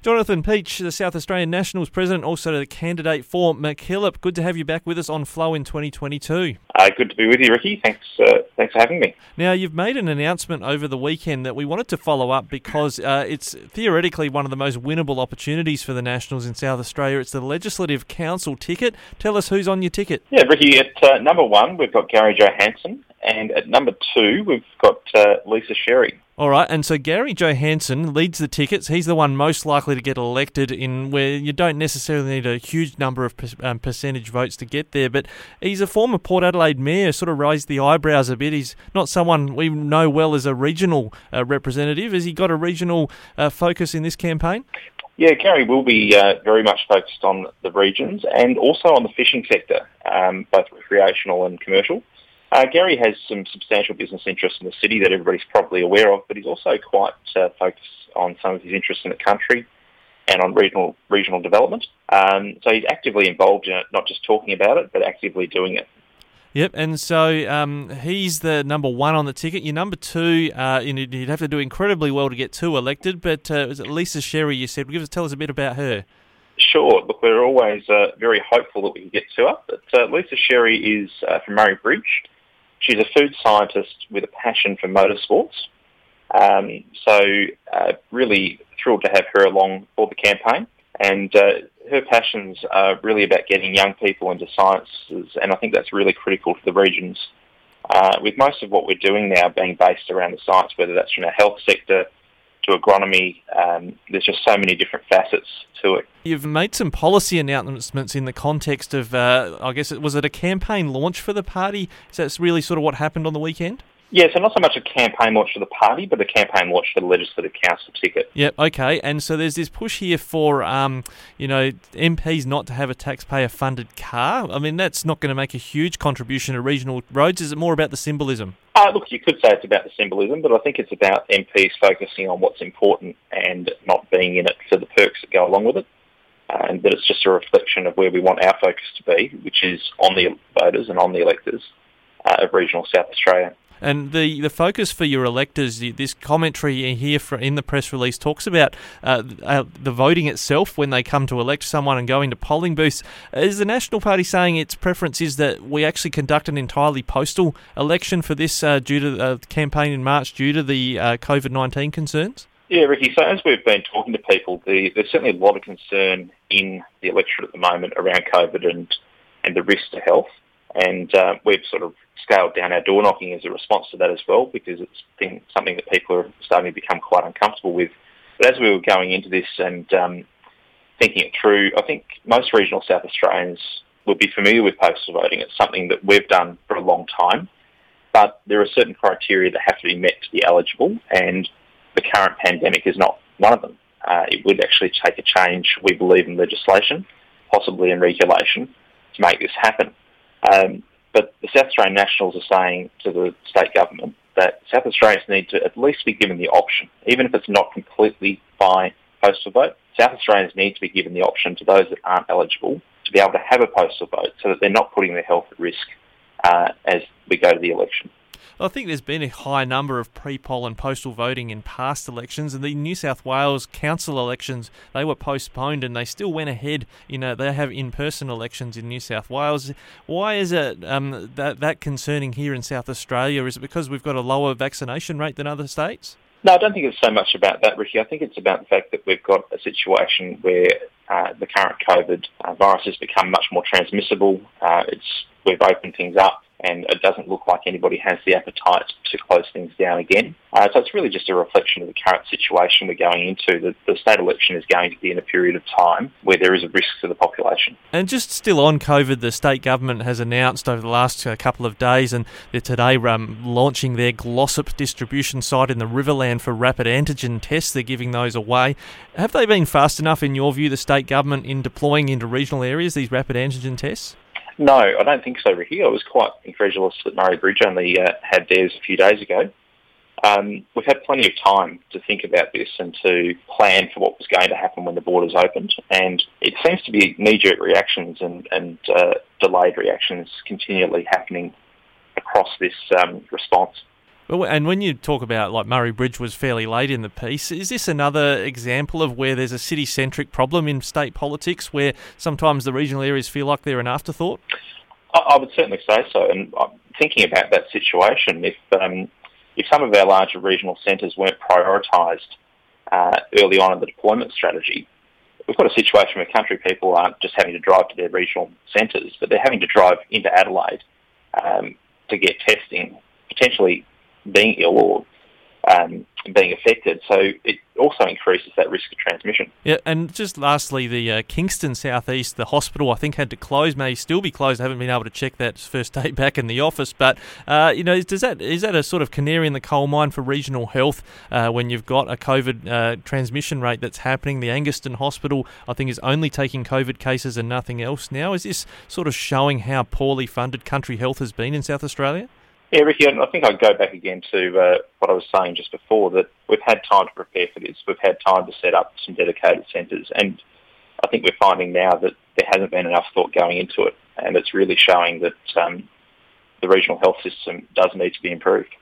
Jonathan Pietzsch, the South Australian Nationals president, also the candidate for MacKillop. Good to have you back with us on Flow in 2022. Uh, good to be with you, Ricky. Thanks, uh, thanks for having me. Now, you've made an announcement over the weekend that we wanted to follow up because uh, it's theoretically one of the most winnable opportunities for the Nationals in South Australia. It's the Legislative Council ticket. Tell us who's on your ticket. Yeah, Ricky, at uh, number one, we've got Gary Johanson, and at number two, we've got uh, Lisa Sherry. All right, and so Gary Johanson leads the tickets. He's the one most likely to get elected in where you don't necessarily need a huge number of um, percentage votes to get there. But he's a former Port Adelaide mayor, sort of raised the eyebrows a bit. He's not someone we know well as a regional uh, representative. Has he got a regional uh, focus in this campaign? Yeah, Gary will be uh, very much focused on the regions and also on the fishing sector, um, both recreational and commercial. Uh, Gary has some substantial business interests in the city that everybody's probably aware of, but he's also quite uh, focused on some of his interests in the country and on regional regional development. Um, so he's actively involved in it, not just talking about it, but actively doing it. Yep, and so um, he's the number one on the ticket. Your number two, uh, you'd have to do incredibly well to get two elected, but uh, was it Lisa Sherry? You said, give us tell us a bit about her. Sure. Look, we're always uh, very hopeful that we can get to her. But uh, Lisa Sherry is uh, from Murray Bridge. She's a food scientist with a passion for motorsports. Um, so uh, really thrilled to have her along for the campaign. And uh, her passions are really about getting young people into sciences, and I think that's really critical to the regions. Uh, with most of what we're doing now being based around the science, whether that's from the health sector, to agronomy. Um, there's just so many different facets to it. You've made some policy announcements in the context of, uh, I guess, it was it a campaign launch for the party? So that's really sort of what happened on the weekend? Yeah, so not so much a campaign launch for the party, but a campaign launch for the Legislative Council ticket. Yep, okay. And so there's this push here for, um, you know, MPs not to have a taxpayer-funded car. I mean, that's not going to make a huge contribution to regional roads. Is it more about the symbolism? Uh, look, you could say it's about the symbolism, but I think it's about MPs focusing on what's important and not being in it for the perks that go along with it. And that it's just a reflection of where we want our focus to be, which is on the voters and on the electors uh, of regional South Australia. And the, the focus for your electors, this commentary here for, in the press release talks about uh, uh, the voting itself when they come to elect someone and go into polling booths. Is the National Party saying its preference is that we actually conduct an entirely postal election for this uh, due to the uh, campaign in March due to the uh, COVID 19 concerns? Yeah, Ricky. So as we've been talking to people, the, there's certainly a lot of concern in the electorate at the moment around COVID and, and the risk to health. And uh, we've sort of scaled down our door knocking as a response to that as well, because it's been something that people are starting to become quite uncomfortable with. But as we were going into this and um, thinking it through, I think most regional South Australians will be familiar with postal voting. It's something that we've done for a long time, but there are certain criteria that have to be met to be eligible, and the current pandemic is not one of them. Uh, it would actually take a change, we believe, in legislation, possibly in regulation, to make this happen. Um, but the South Australian Nationals are saying to the state government that South Australians need to at least be given the option, even if it's not completely by postal vote. South Australians need to be given the option to those that aren't eligible to be able to have a postal vote so that they're not putting their health at risk uh, as we go to the election. I think there's been a high number of pre-poll and postal voting in past elections, and the New South Wales council elections they were postponed, and they still went ahead. You know, they have in-person elections in New South Wales. Why is it um, that that concerning here in South Australia? Is it because we've got a lower vaccination rate than other states? No, I don't think it's so much about that, Ricky. I think it's about the fact that we've got a situation where uh, the current COVID uh, virus has become much more transmissible. Uh, it's we've opened things up and it doesn't look like anybody has the appetite to close things down again. Uh, so it's really just a reflection of the current situation we're going into. The, the state election is going to be in a period of time where there is a risk to the population. And just still on COVID, the state government has announced over the last uh, couple of days, and they're today um, launching their Glossop distribution site in the Riverland for rapid antigen tests. They're giving those away. Have they been fast enough, in your view, the state government, in deploying into regional areas these rapid antigen tests? No, I don't think so, Ricky. I was quite incredulous that Murray Bridge only uh, had theirs a few days ago. Um, we've had plenty of time to think about this and to plan for what was going to happen when the borders opened. And it seems to be knee-jerk reactions and, and uh, delayed reactions continually happening across this um, response. And when you talk about like Murray Bridge was fairly late in the piece, is this another example of where there's a city centric problem in state politics where sometimes the regional areas feel like they're an afterthought? I, would certainly say so. And thinking about that situation, if um, if some of our larger regional centres weren't prioritised uh, early on in the deployment strategy, we've got a situation where country people aren't just having to drive to their regional centres, but they're having to drive into Adelaide um, to get testing, potentially being ill or um, being affected. So it also increases that risk of transmission. Yeah, and just lastly, the uh, Kingston Southeast, the hospital, I think had to close, may still be closed. I haven't been able to check that first day back in the office, but uh, you know, does that is that a sort of canary in the coal mine for regional health uh, when you've got a COVID uh, transmission rate that's happening? The Angaston Hospital, I think, is only taking COVID cases and nothing else now. Is this sort of showing how poorly funded country health has been in South Australia? Yeah, Ricky, I think I'd go back again to uh, what I was saying just before, that we've had time to prepare for this. We've had time to set up some dedicated centres. And I think we're finding now that there hasn't been enough thought going into it. And it's really showing that um, the regional health system does need to be improved.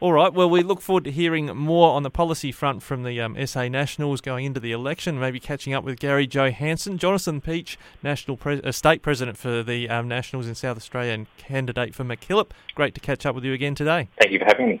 All right. Well, we look forward to hearing more on the policy front from the um, SA Nationals going into the election. Maybe catching up with Gary Johanson, Jonathan Pietzsch, national Pre- uh, state president for the um, Nationals in South Australia and candidate for MacKillop. Great to catch up with you again today. Thank you for having me.